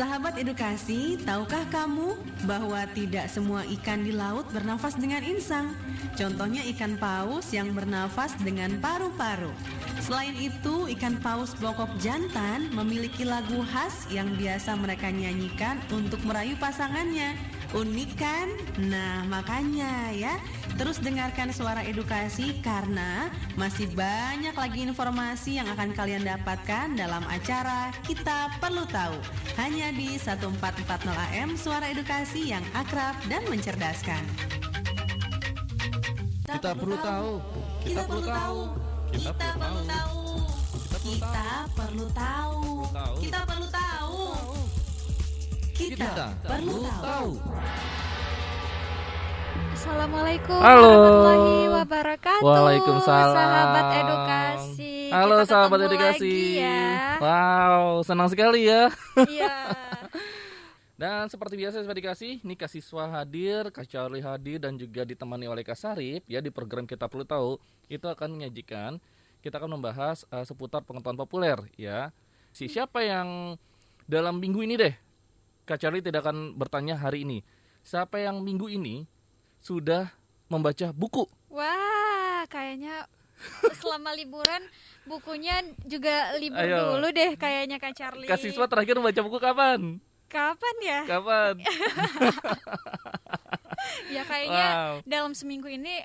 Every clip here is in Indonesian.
Sahabat edukasi, tahukah kamu bahwa tidak semua ikan di laut bernafas dengan insang? Contohnya ikan paus yang bernafas dengan paru-paru. Selain itu, ikan paus bokok jantan memiliki lagu khas yang biasa mereka nyanyikan untuk merayu pasangannya. Unik kan? Nah, makanya ya, terus dengarkan suara edukasi karena masih banyak lagi informasi yang akan kalian dapatkan dalam acara Kita Perlu Tahu. Hanya di 1440 AM Suara Edukasi yang akrab dan mencerdaskan. Kita perlu tahu. Kita perlu tahu. Kita perlu tahu. Kita perlu tahu. Kita perlu tahu. Kita perlu tahu. Assalamualaikum Halo. warahmatullahi wabarakatuh. Waalaikumsalam. Sahabat edukasi. Halo Kita sahabat edukasi. lagi ya. Wow, senang sekali ya. Iya. Dan seperti biasa sahabat edukasi, nih Kak Siswa hadir, Kak Charlie hadir dan juga ditemani oleh Kak Sarip ya di program kita perlu tahu itu akan menyajikan kita akan membahas eh, seputar pengetahuan populer ya. Si siapa yang dalam minggu ini deh Kak Charlie tidak akan bertanya hari ini. Siapa yang minggu ini sudah membaca buku? Wah, kayaknya selama liburan bukunya juga libur Ayo. dulu deh kayaknya Kak Charlie. Kak Siswa terakhir membaca buku kapan? Kapan ya? Kapan? Ya kayaknya Wow. dalam seminggu ini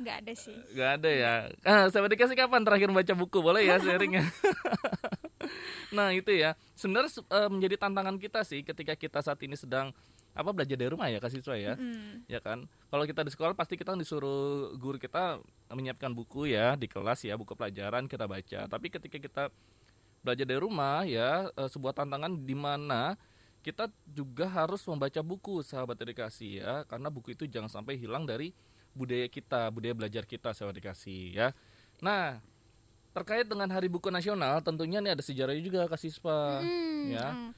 nggak ada sih. Gak ada ya. Ah, sahabat dikasih kapan terakhir membaca buku? Boleh ya sharingnya. nah itu ya. Sebenarnya eh, menjadi tantangan kita sih ketika kita saat ini sedang apa belajar dari rumah ya kak siswa ya. Mm. Ya kan. Kalau kita di sekolah pasti kita disuruh guru kita menyiapkan buku ya di kelas ya buku pelajaran kita baca. Tapi ketika kita belajar dari rumah ya eh, sebuah tantangan di mana kita juga harus membaca buku sahabat edukasi ya karena buku itu jangan sampai hilang dari budaya kita budaya belajar kita sahabat edukasi ya nah terkait dengan hari buku nasional tentunya nih ada sejarahnya juga kak Sispa Mm, ya. mm.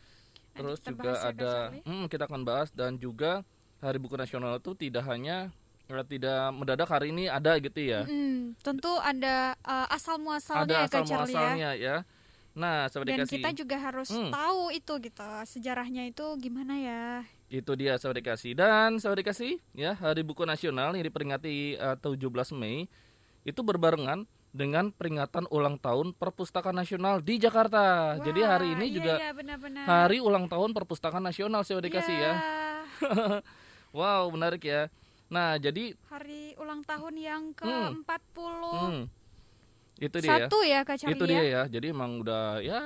Nanti terus kita juga ya, ada hmm, kita akan bahas dan juga hari buku nasional itu tidak hanya eh, tidak mendadak hari ini ada gitu ya Mm, tentu ada uh, asal muasalnya ada ya asal Charlie ya. muasalnya ya nah sahabat Dan kita juga harus Hmm. tahu itu gitu sejarahnya itu gimana ya. Itu dia sahabat dikasih dan sahabat dikasih ya Hari Buku Nasional yang diperingati eh, 17 Mei itu berbarengan dengan peringatan ulang tahun Perpustakaan Nasional di Jakarta. Jadi hari Wah, ini iya, juga iya, benar-benar. hari ulang tahun Perpustakaan Nasional sahabat dikasih Iya, ya. Wow, menarik ya. Nah, jadi Hari ulang tahun yang Hmm. ke-41 hmm, itu dia ya. ya Kak Charlie Itu ya. dia ya. Jadi emang udah ya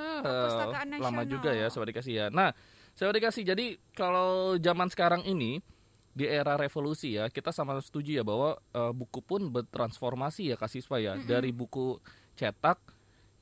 lama juga ya sahabat dikasih ya. Nah, sahabat dikasih jadi kalau zaman sekarang ini di era revolusi ya, kita sama setuju ya bahwa eh, buku pun bertransformasi ya Kak Siswa ya. Dari buku cetak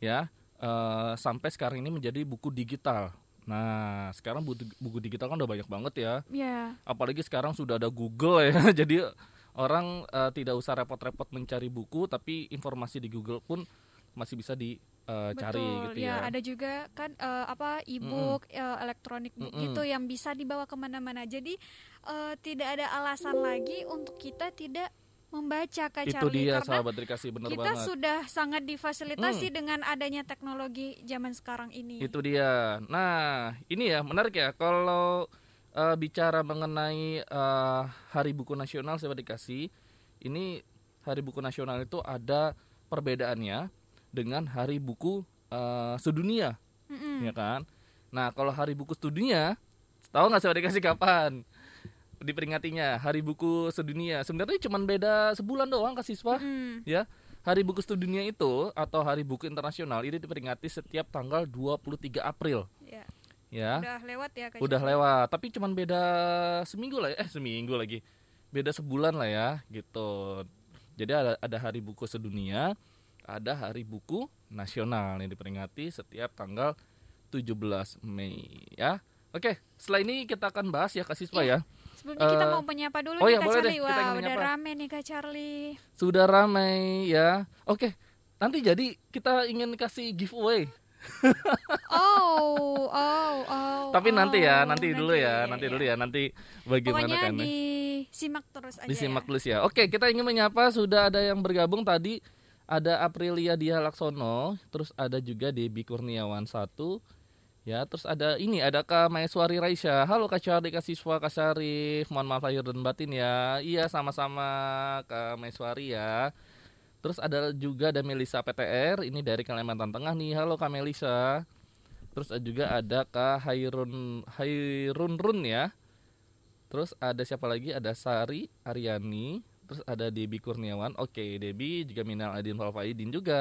ya eh, sampai sekarang ini menjadi buku digital. Nah, sekarang buku, buku digital kan udah banyak banget ya. Iya. Apalagi sekarang sudah ada Google ya. Jadi orang eh, tidak usah repot-repot mencari buku tapi informasi di Google pun masih bisa dicari Betul. gitu ya. ada juga kan eh, apa e-book, eh, elektronik book Mm-mm. gitu yang bisa dibawa ke mana-mana. Jadi eh, tidak ada alasan lagi untuk kita tidak membaca Kak Itu Charlie dia karena sahabat dikasih bener kita banget. Hmm. sudah sangat difasilitasi dengan adanya teknologi zaman sekarang ini. Itu dia. Nah, ini ya menarik ya kalau eh, bicara mengenai eh, Hari Buku Nasional sahabat dikasih, ini Hari Buku Nasional itu ada perbedaannya dengan Hari Buku eh, Sedunia, Mm-mm. ya kan? Nah, kalau Hari Buku Sedunia, tahu nggak sahabat dikasih kapan? Diperingatinya Hari Buku Sedunia. Sebenarnya cuma beda sebulan doang ke siswa. Mm. ya Hari Buku Sedunia itu atau Hari Buku Internasional ini diperingati setiap tanggal 23 April Ya, ya udah lewat ya Kak udah lewat tapi cuman beda seminggu lah ya. eh seminggu lagi beda sebulan lah ya gitu jadi ada ada Hari Buku Sedunia ada Hari Buku Nasional yang diperingati setiap tanggal 17 Mei ya oke setelah ini kita akan bahas ya Kak Siswa ya Sebelumnya kita Eh, mau menyapa dulu oh nih ya, Kak boleh deh, Charlie. kita Wah, udah rame nih Kak Charlie. sudah ramai ya oke nanti jadi kita ingin kasih giveaway Oh, oh, oh. Tapi nanti ya, oh, nanti dulu ya, nanti dulu ya, nanti bagaimana Pokoknya kan? disimak terus aja. Disimak ya. terus ya. Oke, kita ingin menyapa sudah ada yang bergabung tadi ada Aprilia Dia Laksono, terus ada juga Debi Kurniawan satu, Ya, terus ada ini, ada Kak Maeswari Raisya. Halo Kak Charlie, Kak Siswa, Kak Syarif. Mohon maaf lahir dan batin ya. Iya, sama-sama Kak Maeswari ya. Terus ada juga ada Melisa PTR, ini dari Kalimantan Tengah nih. Halo Kak Melisa. Terus juga ada Kak Hairun Hairun Run ya. Terus ada siapa lagi? Ada Sari Aryani. Terus ada Debi Kurniawan. Oke, Debi juga Minal Adin Falfaidin juga.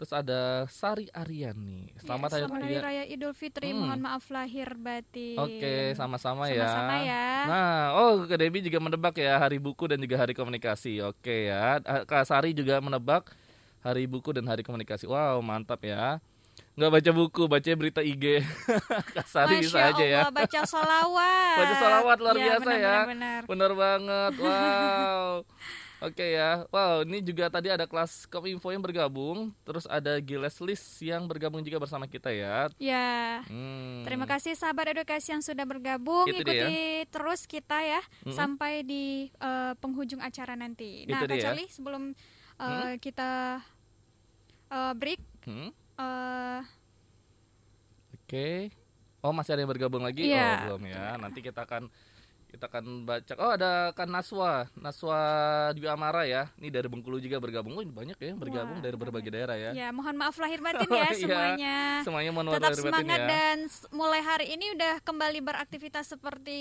Terus ada Sari Aryani. Selamat, Ya, selamat hari Raya. raya Idul Fitri. Hmm. Mohon maaf lahir batin. Oke, sama-sama ya. Sama-sama ya. Nah, oh Kak Debi juga menebak ya hari buku dan juga hari komunikasi. Oke ya. Ah, Kak Sari juga menebak hari buku dan hari komunikasi. Wow, mantap ya. Nggak baca buku, baca berita IG. Kak Sari Masya bisa aja ya. Baca solawat. Baca sholawat luar Ya, biasa benar, ya. Benar, benar. Bener banget. Wow. Oke ya. Wow, ini juga tadi ada kelas Kominfo yang bergabung, terus ada Giles List yang bergabung juga bersama kita ya. Ya. Hmm. Terima kasih sahabat edukasi yang sudah bergabung. Itu Ikuti dia. terus kita ya Mm-mm. sampai di eh, penghujung acara nanti. Nah, Itu Kak. Charlie, sebelum eh, kita eh, break Hmm. Eh, Oke. Oh masih ada yang bergabung lagi? Iya. Oh belum ya. Nanti kita akan kita akan baca. Oh ada kan Naswa, Naswa Dwi Amara ya. Ini dari Bengkulu juga bergabung. Oh banyak ya yang bergabung Wah, dari berbagai daerah ya. ya mohon maaf lahir batin Oh, ya iya. semuanya. Semuanya mohon Tetap lahir batin semangat ya. dan mulai hari ini udah kembali beraktivitas seperti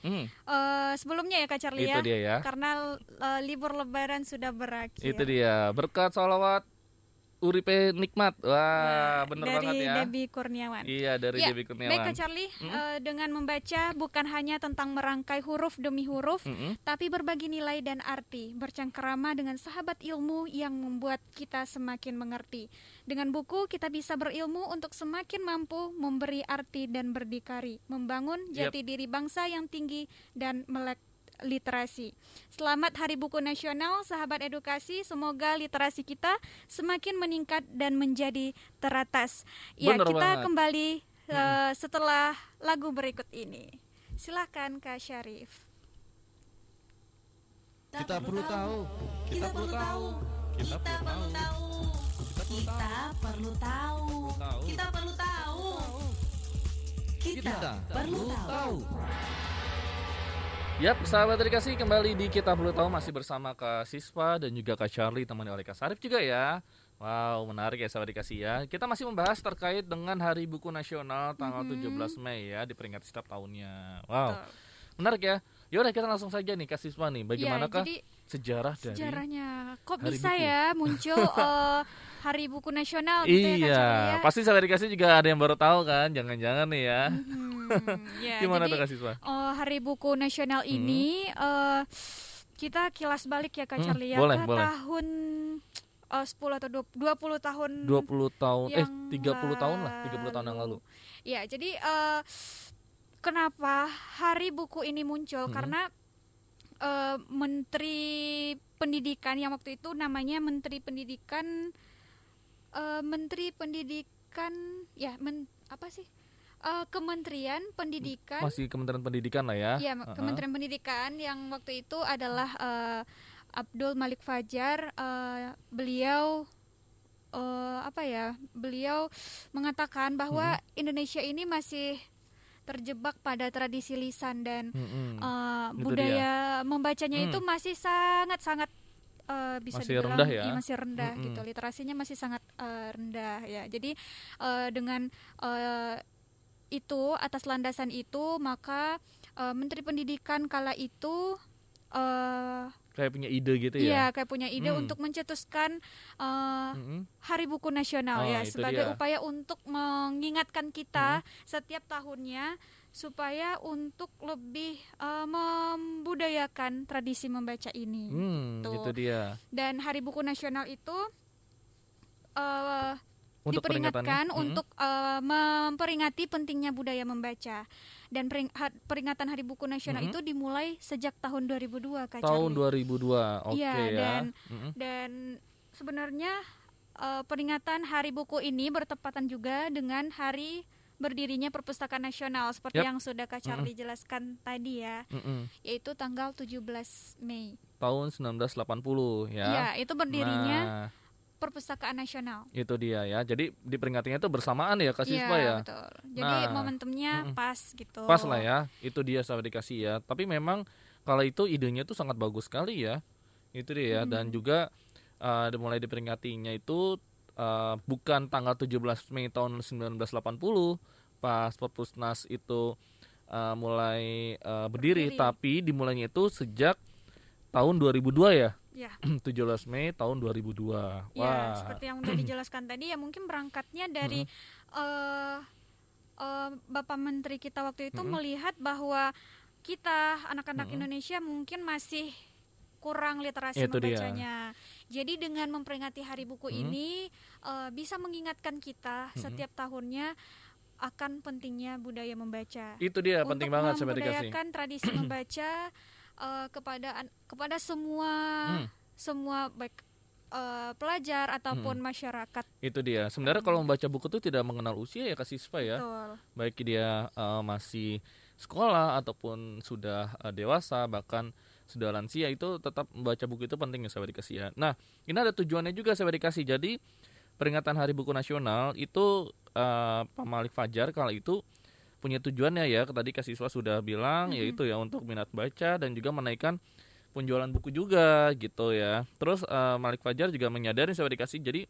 Hmm, eh, sebelumnya ya Kak Charlie itu ya. dia ya. Karena eh, libur lebaran sudah berakhir. Itu dia. Berkat salawat Uripe nikmat. Wah, Ya, bener dari banget ya. Debbie Kurniawan. Iya dari Ya, Debbie Baik Kurniawan. Kak Charlie, Mm. eh, dengan membaca bukan hanya tentang merangkai huruf demi huruf, Mm-mm. tapi berbagi nilai dan arti, bercengkerama dengan sahabat ilmu yang membuat kita semakin mengerti. Dengan buku kita bisa berilmu untuk semakin mampu memberi arti dan berdikari, membangun jati diri bangsa yang tinggi dan melek literasi. Selamat Hari Buku Nasional, sahabat edukasi. Semoga literasi kita semakin meningkat dan menjadi teratas. Ya, Bener kita banget. kembali eh, setelah lagu berikut ini. Silahkan Kak Syarif. Kita perlu tahu. Kita perlu tahu. Kita perlu tahu. Kita perlu tahu. Tahu. Kita perlu tahu. Kita perlu tahu. Yap, sahabat edukasi kembali di Kita Perlu Tahu masih bersama Kak Siswa dan juga Kak Charlie teman oleh Kak Sarif juga ya. Wow, menarik ya sahabat edukasi ya. Kita masih membahas terkait dengan Hari Buku Nasional tanggal 17 Mei ya, diperingati setiap tahunnya. Wow, menarik ya. Yaudah kita langsung saja nih Kak Siswa nih, bagaimanakah Ya, jadi sejarah dari sejarahnya kok Hari bisa Buku? ya muncul eh, Hari Buku Nasional gitu ya Kak Iya, ya? pasti sahabat edukasi juga ada yang baru tahu kan, jangan-jangan nih ya. Hmm, ya, Gimana jadi, tuh Kak Siswa? oh, Hari Buku Nasional ini eh, kita kilas balik ya Kak Hmm, Charlie ya boleh, ke boleh. tahun eh, 10 atau 20, 20 tahun 20 tahun, eh yang 30 tahun lah, 30 tahun yang lalu. Ya, jadi eh, kenapa Hari Buku ini muncul? Hmm. Karena eh, Menteri Pendidikan yang waktu itu namanya Menteri Pendidikan, eh, Menteri Pendidikan, ya, men- apa sih? Eh, Kementerian Pendidikan. Masih Kementerian Pendidikan lah ya. Iya, Heeh. Kementerian Pendidikan yang waktu itu adalah eh, Abdul Malik Fajar. eh, beliau eh, apa ya? Beliau mengatakan bahwa Hmm. Indonesia ini masih terjebak pada tradisi lisan dan Mm-mm. eh, Itu budaya membacanya Hmm. itu masih sangat-sangat eh, bisa Masih dibilang rendah ya? iya, masih rendah Mm-mm. gitu. Literasinya masih sangat eh, rendah ya. Jadi eh, dengan eh, itu atas landasan itu maka eh, Menteri Pendidikan kala itu eh Kayak punya ide gitu iya ya. kayak punya ide Hmm. untuk mencetuskan eh, Mm-mm. Hari Buku Nasional Oh, ya sebagai dia. upaya untuk mengingatkan kita setiap tahunnya supaya untuk lebih eh, membudayakan tradisi membaca ini. Hmm, Tuh. itu dia. Dan Hari Buku Nasional itu eh, Untuk diperingatkan peringatannya, mm, untuk eh, memperingati pentingnya budaya membaca. Dan pering- ha- peringatan Hari Buku Nasional Mhm. itu dimulai sejak tahun 2002 Kak tahun Charlie. 2002. Oke Iya, ya. dan- Mm-mm. Dan sebenarnya eh, peringatan Hari Buku ini bertepatan juga dengan hari berdirinya Perpustakaan Nasional seperti Yap. yang sudah Kak Charlie jelaskan tadi ya, Mm-mm. yaitu tanggal 17 Mei. Tahun 1980 ya. Iya, itu berdirinya Nah, perpustakaan nasional. Itu dia ya. Jadi diperingatinya itu bersamaan ya Kak Siswa Iya, ya. betul. Jadi Nah, momentumnya mm-mm. pas gitu. Pas lah ya. Itu dia sahabat dikasih ya. Tapi memang kalau itu idenya itu sangat bagus sekali ya. Itu dia ya. dan juga uh, dimulai diperingatinya itu uh, bukan tanggal 17 Mei tahun 1980 pas Perpusnas itu uh, mulai uh, berdiri, Berdiri. tapi dimulainya itu sejak tahun 2002 ya. Ya. 17 Mei tahun 2002. Wah. Ya, seperti yang udah dijelaskan tadi ya mungkin berangkatnya dari eh eh, Bapak Menteri kita waktu itu Mm-mm. melihat bahwa kita anak-anak Mm-mm. Indonesia mungkin masih kurang literasi Itu dia. membacanya. Jadi dengan memperingati Hari Buku Mm. ini eh, bisa mengingatkan kita Mm-mm. setiap tahunnya akan pentingnya budaya membaca. Itu dia Untuk penting banget dikasih. membudayakan tradisi membaca eh, kepada kepada semua Hmm. semua baik eh, pelajar ataupun Hmm. masyarakat. Itu dia. Sebenarnya kalau membaca buku itu tidak mengenal usia ya Kak Sispa ya. Betul. Baik dia uh, masih sekolah ataupun sudah uh, dewasa bahkan sudah lansia itu tetap membaca buku itu penting ya sahabat dikasih ya. Nah, ini ada tujuannya juga sahabat dikasih. Jadi peringatan Hari Buku Nasional itu uh, Pak Malik Fajar kalau itu punya tujuannya ya. Tadi Siswa sudah bilang Mhm. yaitu ya untuk minat baca dan juga menaikkan penjualan buku juga gitu ya. Terus uh, Malik Fajar juga menyadari sahabat dikasih jadi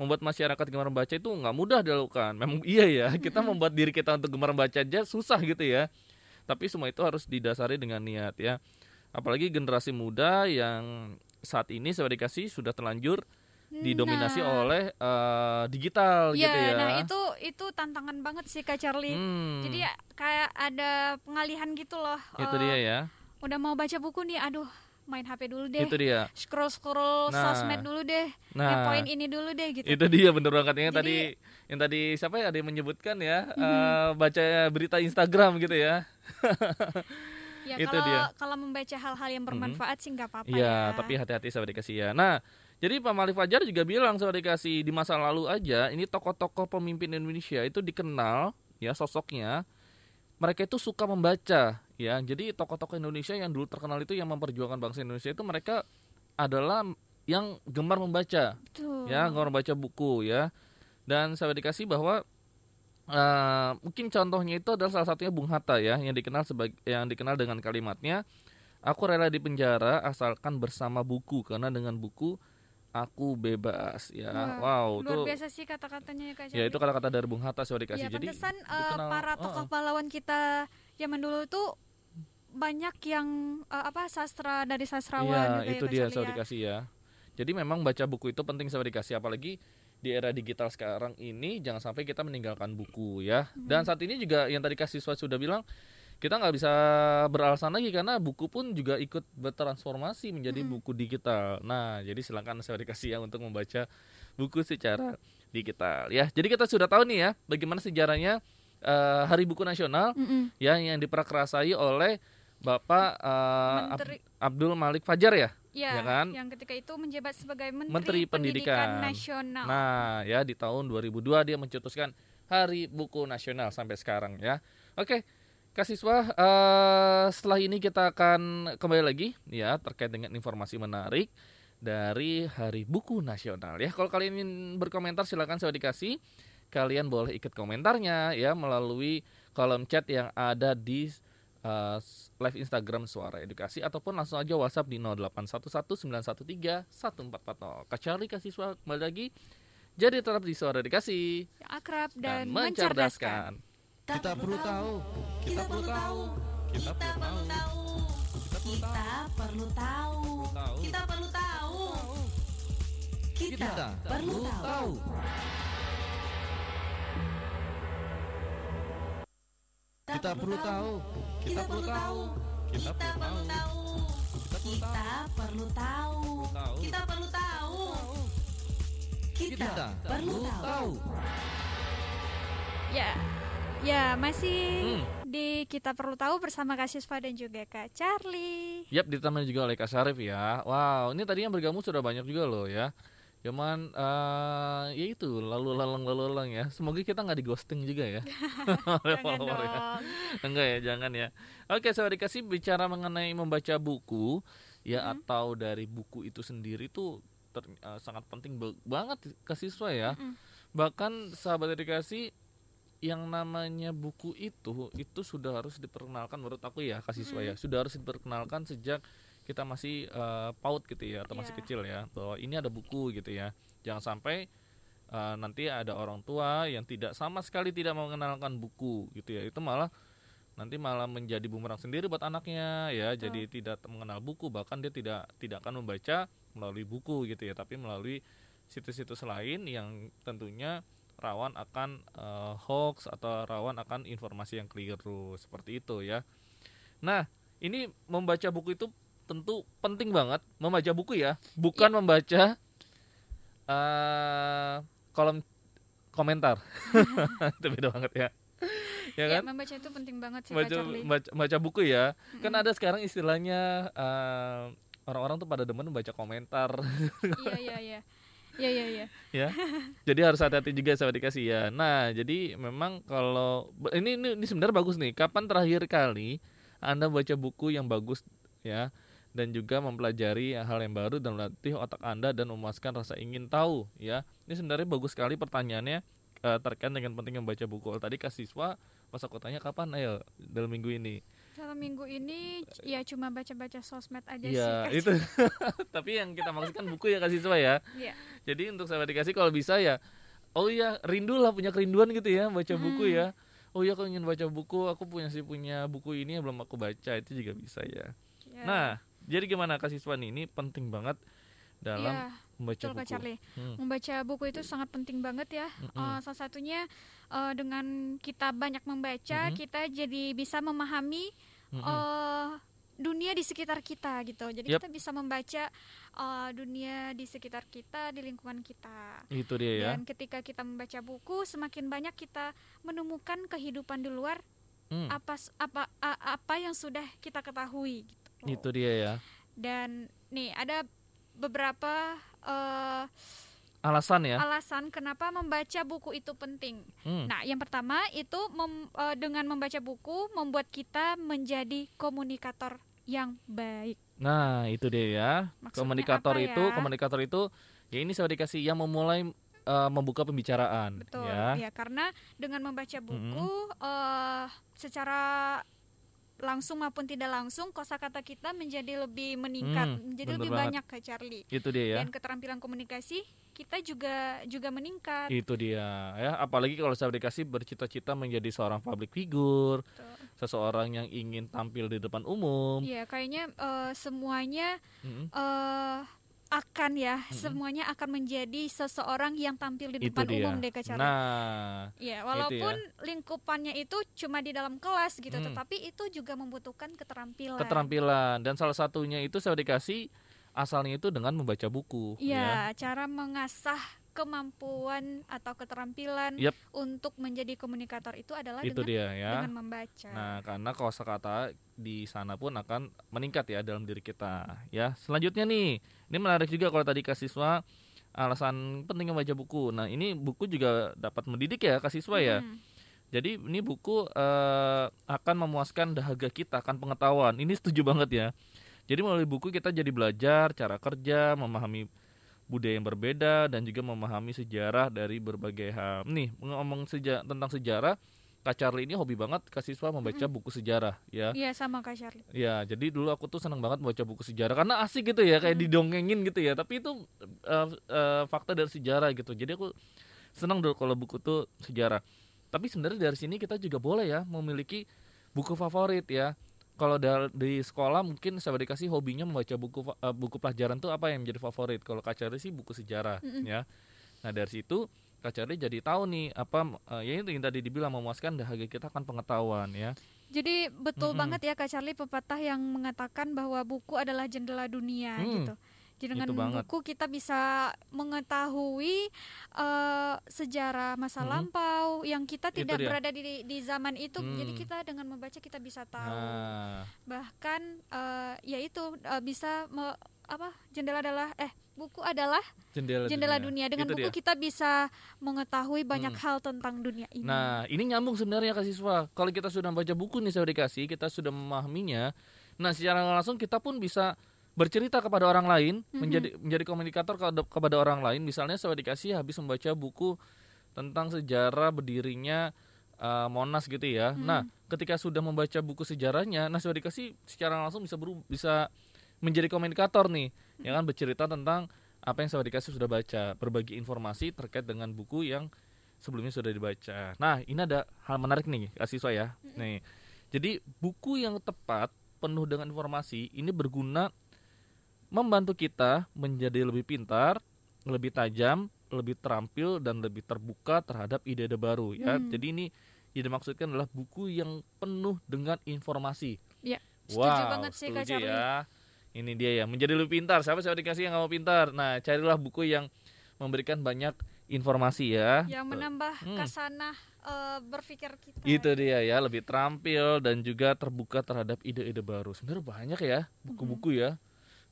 membuat masyarakat gemar membaca itu nggak mudah dilakukan. Memang iya ya, kita membuat diri kita untuk gemar membaca aja susah gitu ya. Tapi semua itu harus didasari dengan niat ya. Apalagi generasi muda yang saat ini saya dikasih sudah terlanjur didominasi Nah, oleh eh, digital ya, gitu ya. nah itu itu tantangan banget sih Kak Charlie. Hmm, Jadi ya, kayak ada pengalihan gitu loh. itu eh, dia ya. Udah mau baca buku nih, aduh main HP dulu deh. Itu dia. Scroll scroll Nah. sosmed dulu deh. Nah, poin ini dulu deh gitu. itu dia bener banget yang Jadi- tadi yang tadi siapa ya ada yang menyebutkan ya Mhm. eh, baca berita Instagram gitu ya. ya itu kalau dia. kalau membaca hal-hal yang bermanfaat sih nggak apa-apa Iya, ya. tapi hati-hati sahabat dikasih ya. Nah, jadi Pak Malik Fajar juga bilang sahabat dikasih di masa lalu aja ini tokoh-tokoh pemimpin Indonesia itu dikenal ya sosoknya mereka itu suka membaca ya. Jadi tokoh-tokoh Indonesia yang dulu terkenal itu yang memperjuangkan bangsa Indonesia itu mereka adalah yang gemar membaca Betul. ya gemar membaca buku ya. Dan sahabat dikasih bahwa eh, mungkin contohnya itu adalah salah satunya Bung Hatta ya yang dikenal sebagai yang dikenal dengan kalimatnya Aku rela di penjara asalkan bersama buku karena dengan buku aku bebas ya. Wah, wow, Luar tuh biasa sih kata-katanya ya Kak ya itu kata-kata dari Bung Hatta sudah dikasih. Ya, Jadi pantesan eh, dikenal- para oh, tokoh oh. pahlawan kita zaman dulu tuh banyak yang eh, apa sastra dari sastrawan Iya, gitu ya, itu Kak dia Charlie saudara ya. dikasih ya. Jadi memang baca buku itu penting saudara dikasih apalagi di era digital sekarang ini jangan sampai kita meninggalkan buku ya. Hmm. Dan saat ini juga yang tadi kasih sudah bilang kita nggak bisa beralasan lagi karena buku pun juga ikut bertransformasi menjadi Hmm. buku digital. Nah, jadi silakan saya dikasih ya untuk membaca buku secara digital ya. Jadi kita sudah tahu nih ya bagaimana sejarahnya eh, Hari Buku Nasional Mm-mm. ya yang diprakrasai oleh Bapak eh, Ab- Abdul Malik Fajar ya. ya, ya kan? yang ketika itu menjabat sebagai Menteri, Menteri Pendidikan. Nasional. Nah, ya di tahun 2002 dia mencetuskan Hari Buku Nasional sampai sekarang ya. Oke, Kak Siswa, eh, setelah ini kita akan kembali lagi ya terkait dengan informasi menarik dari Hari Buku Nasional ya. Kalau kalian ingin berkomentar silakan saya dikasih. Kalian boleh ikut komentarnya ya melalui kolom chat yang ada di eh, live Instagram Suara Edukasi ataupun langsung aja WhatsApp di 081191131440. Kak Charlie Kak Siswa kembali lagi. Jadi tetap di Suara Edukasi akrab dan, dan, mencerdaskan. Kita perlu tahu. Kita perlu tahu. Kita perlu tahu. Kita perlu tahu. Tahu. Kita perlu tahu. Kita Kita perlu perlu tahu. tahu. Kita perlu tahu. Kita perlu tahu. Kita perlu tahu. Kita perlu tahu. Tahu. Kita perlu tahu. Kita Kita perlu perlu tahu. tahu. Ya. Ya, masih Hmm. di kita perlu tahu bersama Kak Siswa dan juga Kak Charlie. Yap, ditemani juga oleh Kak Syarif ya. Wow, ini tadi yang bergabung sudah banyak juga loh ya. Cuman eh ya itu lalu lalang lalu lalang ya. Semoga kita nggak di ghosting juga ya. Jangan follower ya. dong. Enggak ya, jangan ya. Oke, saya dikasih bicara mengenai membaca buku ya Mhm. atau dari buku itu sendiri tuh ter- eh, sangat penting ba- banget ke siswa ya. Mm-mm. Bahkan sahabat edukasi yang namanya buku itu itu sudah harus diperkenalkan menurut aku ya ke siswa ya. Sudah harus diperkenalkan sejak kita masih eh, PAUD gitu ya atau masih Iya. kecil ya bahwa ini ada buku gitu ya. Jangan sampai eh, nanti ada orang tua yang tidak sama sekali tidak mengenalkan buku gitu ya. Itu malah nanti malah menjadi bumerang sendiri buat anaknya ya Betul. jadi tidak mengenal buku bahkan dia tidak tidak akan membaca melalui buku gitu ya tapi melalui situs-situs lain yang tentunya rawan akan eh, hoax atau rawan akan informasi yang keliru seperti itu ya. Nah ini membaca buku itu tentu penting banget membaca buku ya. Bukan membaca eh kolom komentar. Itu beda banget ya. Ya Ya, kan? membaca itu penting banget sih baca, baca baca buku ya. Kan ada sekarang istilahnya eh, orang-orang tuh pada demen baca komentar. Iya iya iya. Iya iya iya. ya. Jadi harus hati-hati juga sama dikasih ya. Nah jadi memang kalau ini ini, ini sebenarnya bagus nih. Kapan terakhir kali anda baca buku yang bagus ya dan juga mempelajari hal yang baru dan melatih otak anda dan memuaskan rasa ingin tahu ya? Ini sebenarnya bagus sekali pertanyaannya eh, terkait dengan pentingnya membaca buku. Tadi kasih siswa pas aku tanya kapan ayo dalam minggu ini Dalam minggu ini ya cuma baca-baca sosmed aja Iya sih. Itu tapi yang kita maksudkan buku ya kasih siswa ya Iya. Jadi untuk sahabat dikasih kalau bisa ya Oh iya rindu lah punya kerinduan gitu ya baca buku Hmm. ya Oh iya aku ingin baca buku aku punya sih punya buku ini yang belum aku baca itu juga bisa ya Ya. Nah jadi gimana kasih siswa ini penting banget dalam Iya, membaca betul Kak buku Charlie. Hmm. Membaca buku itu sangat penting banget ya. Mm-mm. Eh, salah satunya eh, dengan kita banyak membaca, Mm-mm. kita jadi bisa memahami Mm-mm. eh dunia di sekitar kita gitu. Jadi Yap. kita bisa membaca eh, dunia di sekitar kita, di lingkungan kita. Itu dia ya Dan ketika kita membaca buku, semakin banyak kita menemukan kehidupan di luar Hmm, apa apa apa yang sudah kita ketahui gitu. Itu dia ya Dan nih ada beberapa eh, Alasan ya alasan kenapa membaca buku itu penting. Hmm, Nah, yang pertama itu mem- eh, dengan membaca buku membuat kita menjadi komunikator yang baik. Nah itu dia ya Maksudnya Komunikator apa itu ya? Komunikator itu Ya ini saya dikasih yang memulai eh, membuka pembicaraan Betul. ya Ya, karena dengan membaca buku eh, secara langsung maupun tidak langsung kosakata kita menjadi lebih meningkat, Hmm, menjadi lebih banget. banyak Kak Charlie. Itu dia ya Dan keterampilan komunikasi kita juga juga meningkat. Itu dia ya, apalagi kalau saya dikasih bercita-cita menjadi seorang public figure, Betul. seseorang yang ingin tampil di depan umum. Iya, kayaknya eh, semuanya Mm, eh akan ya, semuanya akan menjadi seseorang yang tampil di Itu depan umum deh Charlie. Nah, Iya, walaupun lingkupannya itu cuma di dalam kelas gitu, Hmm. tetapi itu juga membutuhkan keterampilan. keterampilan dan salah satunya itu saya dikasih asalnya itu dengan membaca buku. ya. Iya, cara mengasah kemampuan atau keterampilan Yap. untuk menjadi komunikator itu adalah Itu dengan dia ya. dengan membaca. Nah, karena kosakata di sana pun akan meningkat ya dalam diri kita. Ya, selanjutnya nih, ini menarik juga kalau tadi kasih siswa alasan pentingnya baca buku. Nah, ini buku juga dapat mendidik ya kasih siswa ya. Hmm. Jadi ini buku eh, akan memuaskan dahaga kita, akan pengetahuan. Ini setuju banget ya. Jadi melalui buku kita jadi belajar cara kerja, memahami budaya yang berbeda dan juga memahami sejarah dari berbagai hal. Nih, ngomong seja tentang sejarah, Kak Charlie ini hobi banget Kak siswa membaca buku sejarah ya. Iya, sama Kak Charlie. Ya, jadi dulu aku tuh seneng banget baca buku sejarah karena asik gitu ya, kayak didongengin gitu ya. Tapi itu eh, eh, fakta dari sejarah gitu. Jadi aku senang dulu kalau buku tuh sejarah. Tapi sebenarnya dari sini kita juga boleh ya memiliki buku favorit ya. Kalau di sekolah mungkin saya dikasih hobinya membaca buku eh, buku pelajaran tuh apa yang menjadi favorit. Kalau Kak Charlie sih buku sejarah Mm-mm. ya. Nah, dari situ Kak Charlie jadi tahu nih apa eh, ya itu yang tadi dibilang memuaskan dahaga kita akan pengetahuan ya. Jadi betul Mm-mm. banget ya Kak Charlie pepatah yang mengatakan bahwa buku adalah jendela dunia Hmm, gitu. Jadi dengan itu banget. buku kita bisa mengetahui eh, sejarah masa Mm-mm. lampau yang kita tidak berada di di zaman itu. Jadi Hmm. kita dengan membaca kita bisa tahu. Nah, Bahkan eh, ya itu eh, bisa me- apa jendela adalah eh buku adalah jendela, jendela dunia. Dengan Itu buku dia. kita bisa mengetahui banyak Hmm. hal tentang dunia ini. Nah, ini nyambung sebenarnya Kak siswa. Kalau kita sudah baca buku nih saya dikasih, kita sudah memahaminya. Nah, secara langsung kita pun bisa bercerita kepada orang lain, Mhm. menjadi menjadi komunikator kepada, kepada orang lain. Misalnya saya dikasih habis membaca buku tentang sejarah berdirinya uh, Monas gitu ya. Hmm. Nah, ketika sudah membaca buku sejarahnya, nah saya dikasih secara langsung bisa beru- bisa menjadi komunikator nih, ya kan bercerita tentang apa yang saya dikasih sudah baca, berbagi informasi terkait dengan buku yang sebelumnya sudah dibaca. Nah, ini ada hal menarik nih, kasih saya. Nih, jadi buku yang tepat penuh dengan informasi ini berguna membantu kita menjadi lebih pintar, lebih tajam, lebih terampil dan lebih terbuka terhadap ide-ide baru ya. Hmm. Jadi ini yang dimaksudkan adalah buku yang penuh dengan informasi. Ya, setuju wow, banget sih, Kak Charlie. ya. Ini dia ya, menjadi lebih pintar. Siapa saya dikasih yang nggak mau pintar? Nah, carilah buku yang memberikan banyak informasi ya. yang menambah Hmm. kasanah eh, berpikir kita. Itu dia ya, lebih terampil dan juga terbuka terhadap ide-ide baru. Sebenarnya banyak ya buku-buku ya.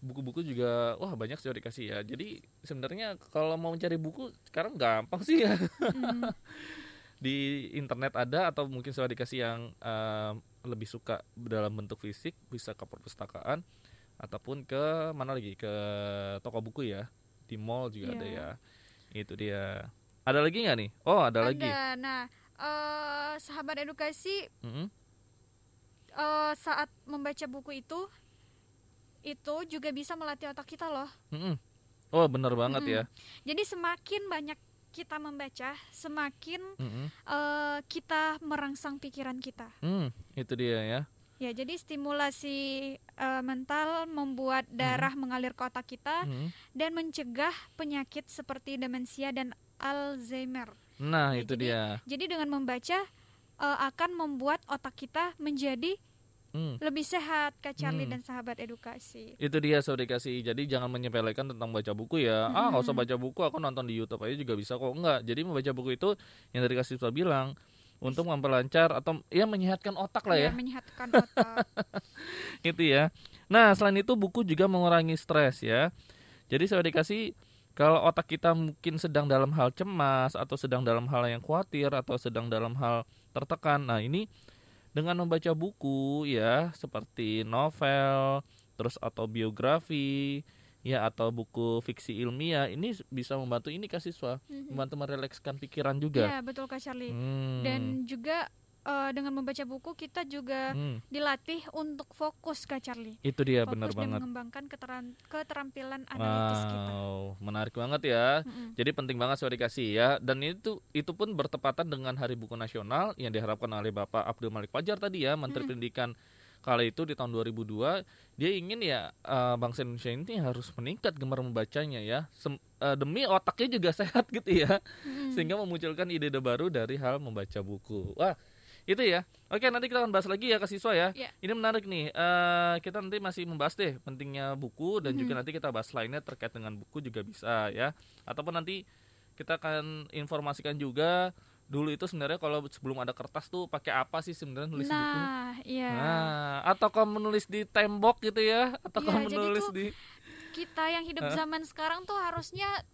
Buku-buku juga wah banyak sih dikasih ya. Jadi sebenarnya kalau mau mencari buku sekarang gampang sih ya. Mm. Di internet ada atau mungkin saya dikasih yang eh, lebih suka dalam bentuk fisik bisa ke perpustakaan ataupun ke mana lagi ke toko buku ya. Di mall juga ada Iya. ya. Itu dia. Ada lagi nggak nih? Oh, ada, lagi. Nah, eh, sahabat edukasi Mm-mm. eh, saat membaca buku itu itu juga bisa melatih otak kita loh. Mm-mm. Oh, bener banget Mm-mm. ya. Jadi semakin banyak kita membaca, semakin Mm-mm. eh, kita merangsang pikiran kita. Hmm, itu dia ya. Ya, jadi stimulasi eh, mental membuat darah mengalir ke otak kita Hmm. dan mencegah penyakit seperti demensia dan Alzheimer. Nah, Ya, itu jadi- dia. Jadi dengan membaca eh, akan membuat otak kita menjadi Hmm. lebih sehat, Kak Charlie Hmm. dan sahabat edukasi. Itu dia saudara dikasih. Jadi jangan menyepelekan tentang baca buku ya. Ah, nggak usah Mm-mm. baca buku, aku nonton di YouTube aja juga bisa kok. Enggak. Jadi membaca buku itu yang dari kasih sudah bilang untuk memperlancar atau ya menyehatkan otak lah ya. Biar menyehatkan otak. itu ya. Nah, selain itu buku juga mengurangi stres ya. Jadi saya dikasih kalau otak kita mungkin sedang dalam hal cemas atau sedang dalam hal yang khawatir atau sedang dalam hal tertekan. Nah, ini dengan membaca buku ya seperti novel, terus atau biografi, ya atau buku fiksi ilmiah ini bisa membantu ini kasih siswa, Mhm. membantu merelekskan pikiran juga. Iya, betul Kak Charlie. Hmm. Dan juga eh, dengan membaca buku kita juga Hmm, dilatih untuk fokus Kak Charlie. itu dia fokus benar banget. mengembangkan keteran- keterampilan analitis kita. Wow, menarik banget ya. Mm-mm. Jadi penting banget saya dikasih ya. Dan itu itu pun bertepatan dengan Hari Buku Nasional yang diharapkan oleh Bapak Abdul Malik Fajar tadi ya, Menteri Mm. Pendidikan kala itu di tahun 2002 dia ingin ya eh, bangsa Indonesia ini harus meningkat gemar membacanya ya Sem- eh, demi otaknya juga sehat gitu ya Mm-mm. sehingga memunculkan ide-ide baru dari hal membaca buku wah itu ya. Oke nanti kita akan bahas lagi ya ke siswa ya. Ya. ini menarik nih. Eh, kita nanti masih membahas deh pentingnya buku dan juga Mhm. nanti kita bahas lainnya terkait dengan buku juga bisa ya. Ataupun nanti kita akan informasikan juga dulu itu sebenarnya kalau sebelum ada kertas tuh pakai apa sih sebenarnya nulis buku? Nah, iya. Nah, atau kamu menulis di tembok gitu ya, atau Iya, kamu menulis tuh di Kita yang hidup zaman sekarang tuh harusnya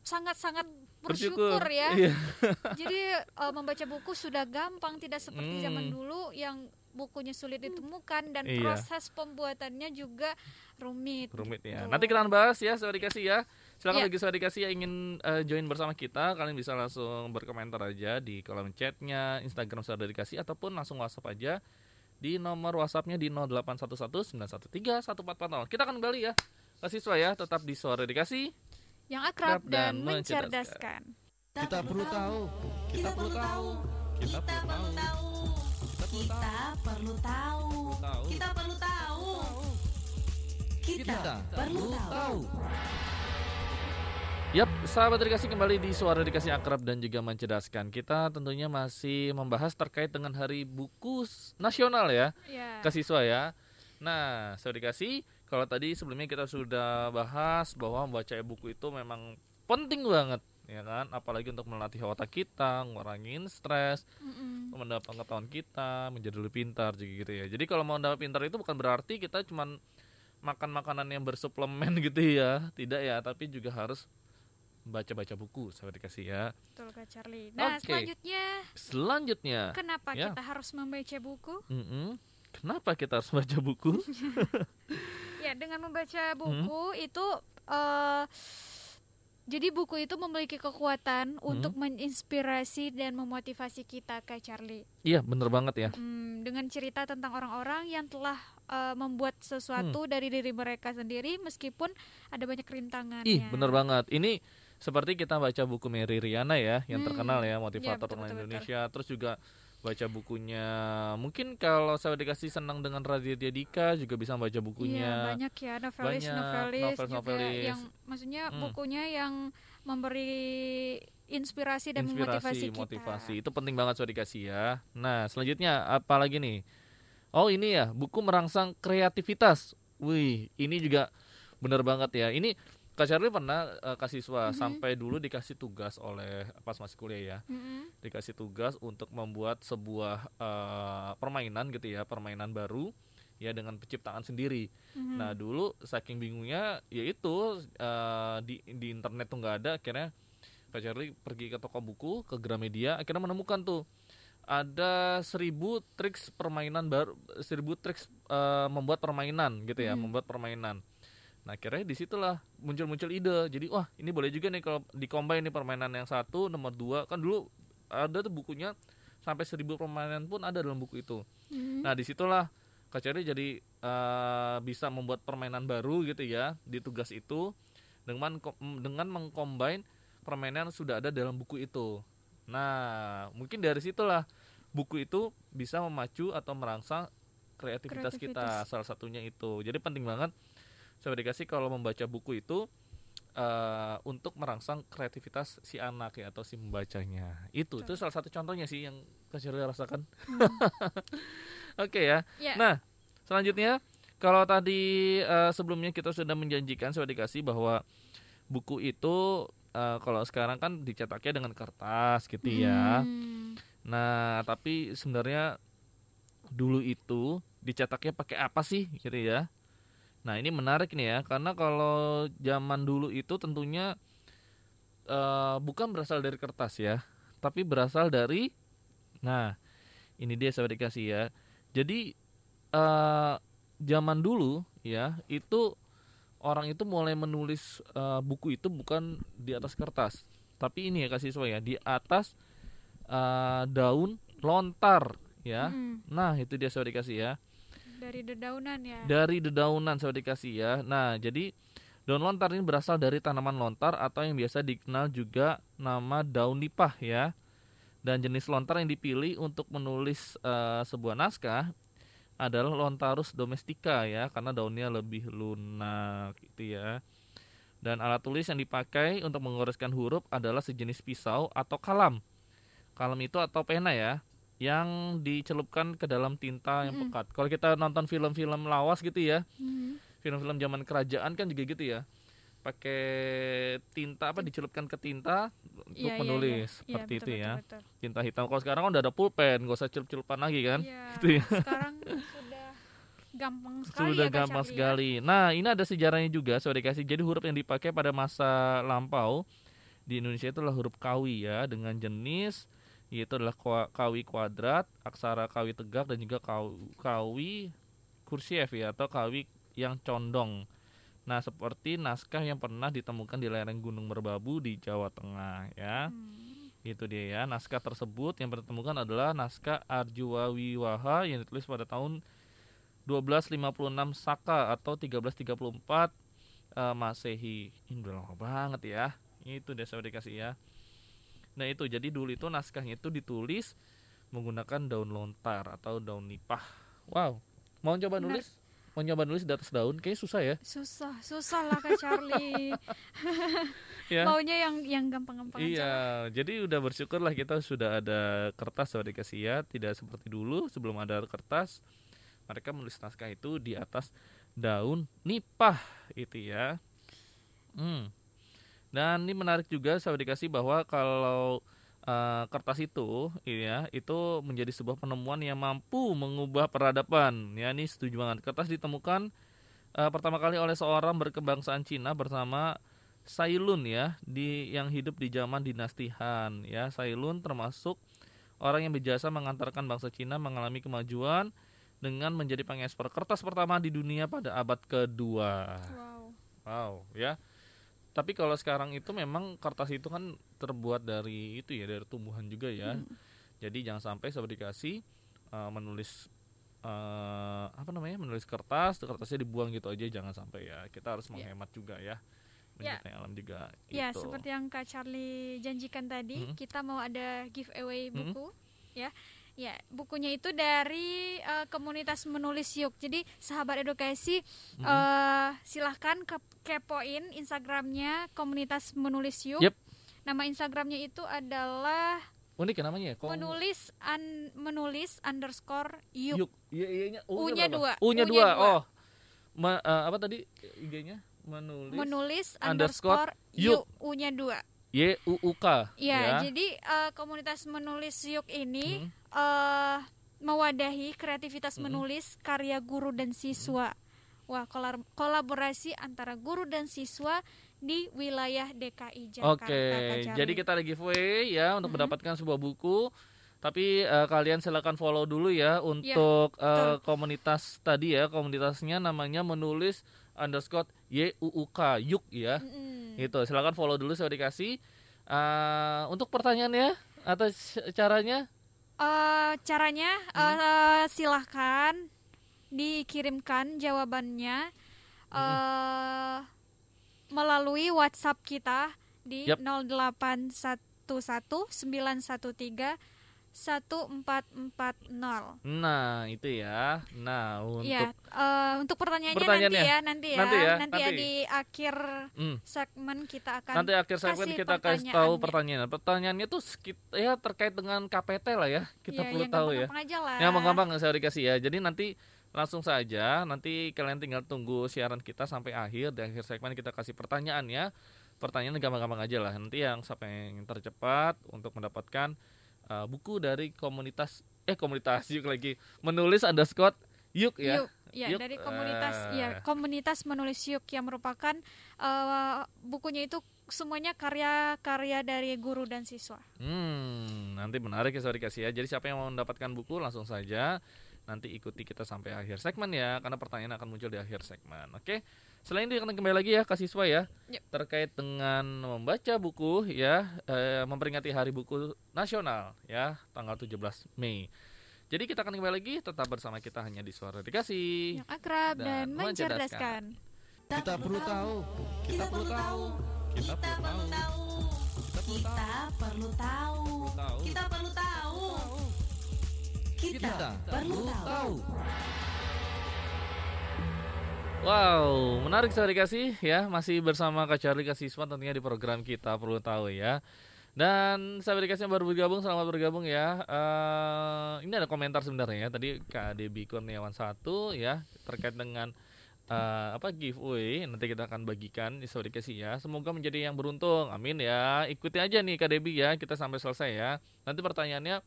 sangat-sangat bersyukur. bersyukur ya. Iya. Jadi eh, membaca buku sudah gampang, tidak seperti zaman Hmm. dulu yang bukunya sulit ditemukan dan Iya. proses pembuatannya juga rumit. Rumit ya. Gitu. Nanti kita akan bahas ya, Saudara dikasih ya. Silakan Iya. bagi dikasih yang ingin eh, join bersama kita, kalian bisa langsung berkomentar aja di kolom chatnya Instagram Saudara dikasih ataupun langsung WhatsApp aja di nomor WhatsAppnya di 0811913140. Kita akan kembali ya. Ke siswa ya, tetap di Suara Dikasih. Yang akrab dan dan mencerdaskan. Kita perlu tahu. Kita perlu tahu. Kita perlu tahu. Kita perlu tahu. Tahu. Kita perlu tahu. Kita perlu tahu. Yap, sahabat dikasih kembali di Suara Dikasih Akrab dan juga mencerdaskan. Kita tentunya masih membahas terkait dengan Hari Buku Nasional ya, Ya. ke siswa ya. Nah, saya dikasih kalau tadi sebelumnya kita sudah bahas bahwa membaca buku itu memang penting banget ya kan, apalagi untuk melatih otak kita, ngurangin stres, Mm-mm. mendapat pengetahuan kita, menjadi lebih pintar gitu ya. Jadi kalau mau mendapat pintar itu bukan berarti kita cuman makan makanan yang bersuplemen gitu ya, tidak ya, tapi juga harus baca-baca buku saya dikasih ya. Betul Kak Charlie. Nah, Oke. selanjutnya Selanjutnya, kenapa Ya. kita harus membaca buku? mm-mm, kenapa kita harus baca buku? Ya, ya dengan membaca buku itu eh jadi buku itu memiliki kekuatan untuk menginspirasi dan memotivasi kita Kak Charlie. Iya, bener banget ya. Hmm, dengan cerita tentang orang-orang yang telah eh, membuat sesuatu dari diri mereka sendiri meskipun ada banyak rintangan. Ih, bener banget. Ini seperti kita baca buku Mary Riana ya, yang Hmm, terkenal ya, motivator betul, orang betul, betul. Indonesia. Terus juga baca bukunya. Mungkin kalau saya dikasih senang dengan Raditya Dika juga bisa baca Iya, bukunya. banyak ya novelis Banyak novelis juga novelis-novelis. yang maksudnya Hmm. bukunya yang memberi inspirasi dan memotivasi inspirasi, kita. motivasi. Itu penting banget saya dikasih ya. Nah, selanjutnya apa lagi nih? Oh, ini ya, buku merangsang kreativitas. Wih, ini juga bener banget ya. Ini Kak Charlie pernah eh, ke siswa Mhm. sampai dulu dikasih tugas oleh pas masih kuliah ya. Mm-mm. Dikasih tugas untuk membuat sebuah eh, permainan gitu ya, permainan baru ya dengan penciptaan sendiri. Mhm. Nah dulu saking bingungnya yaitu eh, di di internet tuh nggak ada akhirnya Kak Charlie pergi ke toko buku ke Gramedia akhirnya menemukan tuh ada seribu triks permainan baru seribu triks eh, membuat permainan gitu ya Mhm. membuat permainan nah akhirnya di situlah muncul-muncul ide jadi wah ini boleh juga nih kalau dikombin nih permainan yang satu nomor dua kan dulu ada tuh bukunya sampai seribu permainan pun ada dalam buku itu Mhm. Nah di situlah Kak Cherry jadi eh, bisa membuat permainan baru gitu ya di tugas itu dengan dengan mengcombine permainan yang sudah ada dalam buku itu. Nah mungkin dari situlah buku itu bisa memacu atau merangsang kreativitas, kita Kreativitas. salah satunya itu. Jadi penting banget saya dikasih kalau membaca buku itu eh, untuk merangsang kreativitas si anak ya atau si membacanya. Itu itu salah satu contohnya sih yang Cherry rasakan. Oke ya. Ya. Nah, selanjutnya kalau tadi eh, sebelumnya kita sudah menjanjikan saya dikasih bahwa buku itu eh, kalau sekarang kan dicetaknya dengan kertas gitu ya. Hmm. Nah, tapi sebenarnya dulu itu dicetaknya pakai apa sih gitu ya. Nah, ini menarik nih ya karena kalau zaman dulu itu tentunya eh, bukan berasal dari kertas ya, tapi berasal dari Nah, ini dia saya dikasih ya. Jadi eh zaman dulu ya, itu orang itu mulai menulis eh, buku itu bukan di atas kertas, tapi ini ya kasih siswa ya, di atas eh, daun lontar ya. Mm. Nah, itu dia saya dikasih ya. Dari dedaunan ya. Dari dedaunan saya dikasih ya. Nah, jadi daun lontar ini berasal dari tanaman lontar atau yang biasa dikenal juga nama daun nipah ya. Dan jenis lontar yang dipilih untuk menulis eh, sebuah naskah adalah Lontarus domestica ya, karena daunnya lebih lunak gitu ya. Dan alat tulis yang dipakai untuk menggoreskan huruf adalah sejenis pisau atau kalam. Kalam itu atau pena ya, yang dicelupkan ke dalam tinta yang pekat. Kalau kita nonton film-film lawas gitu ya, Mhm. film-film zaman kerajaan kan juga gitu ya. Pakai tinta apa dicelupkan ke tinta untuk Iya, iya, menulis iya. seperti Iya, itu betul, ya. betul, betul. Tinta hitam. Kalau sekarang kan udah ada pulpen, gak usah celup-celupan lagi kan. Iya, Gitu ya. sekarang sudah gampang sekali Sudah ya gampang ya. sekali. Nah, ini ada sejarahnya juga, saya dikasih. Jadi huruf yang dipakai pada masa lampau di Indonesia itu adalah huruf kawi ya, dengan jenis yaitu adalah kawi kuadrat, aksara kawi tegak dan juga kaw- kawi kursief ya atau kawi yang condong. Nah, seperti naskah yang pernah ditemukan di lereng Gunung Merbabu di Jawa Tengah ya. Hmm. Itu dia ya. Naskah tersebut yang ditemukan adalah naskah Arjuwawiwaha yang ditulis pada tahun 1256 Saka atau 1334 eh, Masehi. Ini udah lama banget ya. Itu dia saya dikasih ya. Nah, itu jadi dulu itu naskahnya itu ditulis menggunakan daun lontar atau daun nipah. Wow. Mau coba Benar. nulis? Mau nyoba nulis di atas daun? Kayaknya susah ya. Susah, susah lah Kak Charlie. Ya. Maunya yang yang gampang-gampang aja. Iya, jadi udah bersyukurlah kita sudah ada kertas sudah dikasih ya, tidak seperti dulu sebelum ada kertas. Mereka menulis naskah itu di atas daun nipah itu ya. Hmm. Dan ini menarik juga saya dikasih bahwa kalau eh, kertas itu ya itu menjadi sebuah penemuan yang mampu mengubah peradaban. Ya ini setuju banget. Kertas ditemukan eh, pertama kali oleh seorang berkebangsaan Cina bersama Sailun ya di yang hidup di zaman dinasti Han ya Sailun termasuk orang yang berjasa mengantarkan bangsa Cina mengalami kemajuan dengan menjadi pengekspor kertas pertama di dunia pada abad kedua. Wow. Wow, ya. Tapi kalau sekarang itu memang kertas itu kan terbuat dari itu ya, dari tumbuhan juga ya. Hmm. Jadi jangan sampai sahabat dikasih uh, menulis uh, apa namanya? menulis kertas, kertasnya dibuang gitu aja jangan sampai ya. Kita harus Ya. menghemat juga ya. Ya. Alam juga Ya, gitu. seperti yang Kak Charlie janjikan tadi, Mhm. kita mau ada giveaway Mhm. buku, ya. Ya, bukunya itu dari eh, komunitas menulis yuk. Jadi sahabat edukasi Mhm. eh, silahkan ke- kepoin Instagramnya komunitas menulis yuk. Yep. Nama Instagramnya itu adalah Unik ya namanya ya? Kok- menulis un- menulis underscore yuk. Yuk. Iya, iya-nya U-nya U-nya dua. U-nya dua. Oh. Ma- eh, apa tadi IG-nya? Menulis, Menulis underscore underscore yuk. yuk. U-nya dua. Y U U K. Ya, jadi eh, komunitas menulis yuk ini Hmm. eh mewadahi kreativitas Mm-mm. menulis karya guru dan siswa. Wah, kolar- kolaborasi antara guru dan siswa di wilayah DKI Jakarta. Oke, jadi kita ada giveaway ya untuk Mhm. mendapatkan sebuah buku. Tapi eh, kalian silakan follow dulu ya untuk eh, betul. komunitas tadi ya, komunitasnya namanya menulis underscore Y U U K Yuk Mm-mm. Gitu, silakan follow dulu saya dikasih. Eh, untuk pertanyaannya atau caranya Eh, caranya Hmm. eh, silahkan dikirimkan jawabannya Hmm. eh melalui WhatsApp kita di Yap. 0811 913 1440. Nah, itu ya. Nah, untuk Iya, eh, untuk pertanyaannya, Pertanyaannya. nanti ya, nanti ya, Nanti ya, nanti ya nanti. di akhir Hmm. segmen kita akan nanti akhir segmen kasih kita kasih tahu pertanyaannya. pertanyaan. Pertanyaannya tuh sekit- ya terkait dengan KPT lah ya. Kita ya, perlu yang tahu ya. gampang-gampang aja lah. Ya mau gampang saya dikasih ya. Jadi nanti langsung saja nanti kalian tinggal tunggu siaran kita sampai akhir di akhir segmen kita kasih pertanyaan ya. Pertanyaan gampang-gampang aja lah. Nanti yang sampai yang tercepat untuk mendapatkan uh, buku dari komunitas eh komunitas yuk lagi menulis underscore yuk ya. Yuk, ya Yuk. dari komunitas Eh. ya komunitas menulis yuk yang merupakan eh, bukunya itu semuanya karya-karya dari guru dan siswa. Hmm, nanti menarik ya saya dikasih ya. Jadi siapa yang mau mendapatkan buku langsung saja nanti ikuti kita sampai akhir segmen ya karena pertanyaan akan muncul di akhir segmen. Oke. Selain itu akan kembali lagi ya ke siswa ya Yep. terkait dengan membaca buku ya eh, memperingati Hari Buku Nasional ya tanggal 17 Mei. Jadi kita akan kembali lagi tetap bersama kita hanya di Suara Dikasih. Yang akrab Dan dan, mencerdaskan. mencerdaskan. Kita perlu tahu. Kita perlu tahu. Kita perlu tahu. Kita perlu tahu. Tahu. Kita perlu tahu. Kita perlu tahu. Wow, menarik sekali dikasih ya. Masih bersama Kak Charlie Kasiswan tentunya di program kita perlu tahu ya. Dan sahabat dikasih yang baru bergabung, selamat bergabung ya. Eh, ini ada komentar sebenarnya ya. Tadi Kak Debi Kurniawan satu ya terkait dengan eh, apa giveaway. Nanti kita akan bagikan di sahabat dikasih ya. Semoga menjadi yang beruntung. Amin ya. Ikuti aja nih Kak Debi ya. Kita sampai selesai ya. Nanti pertanyaannya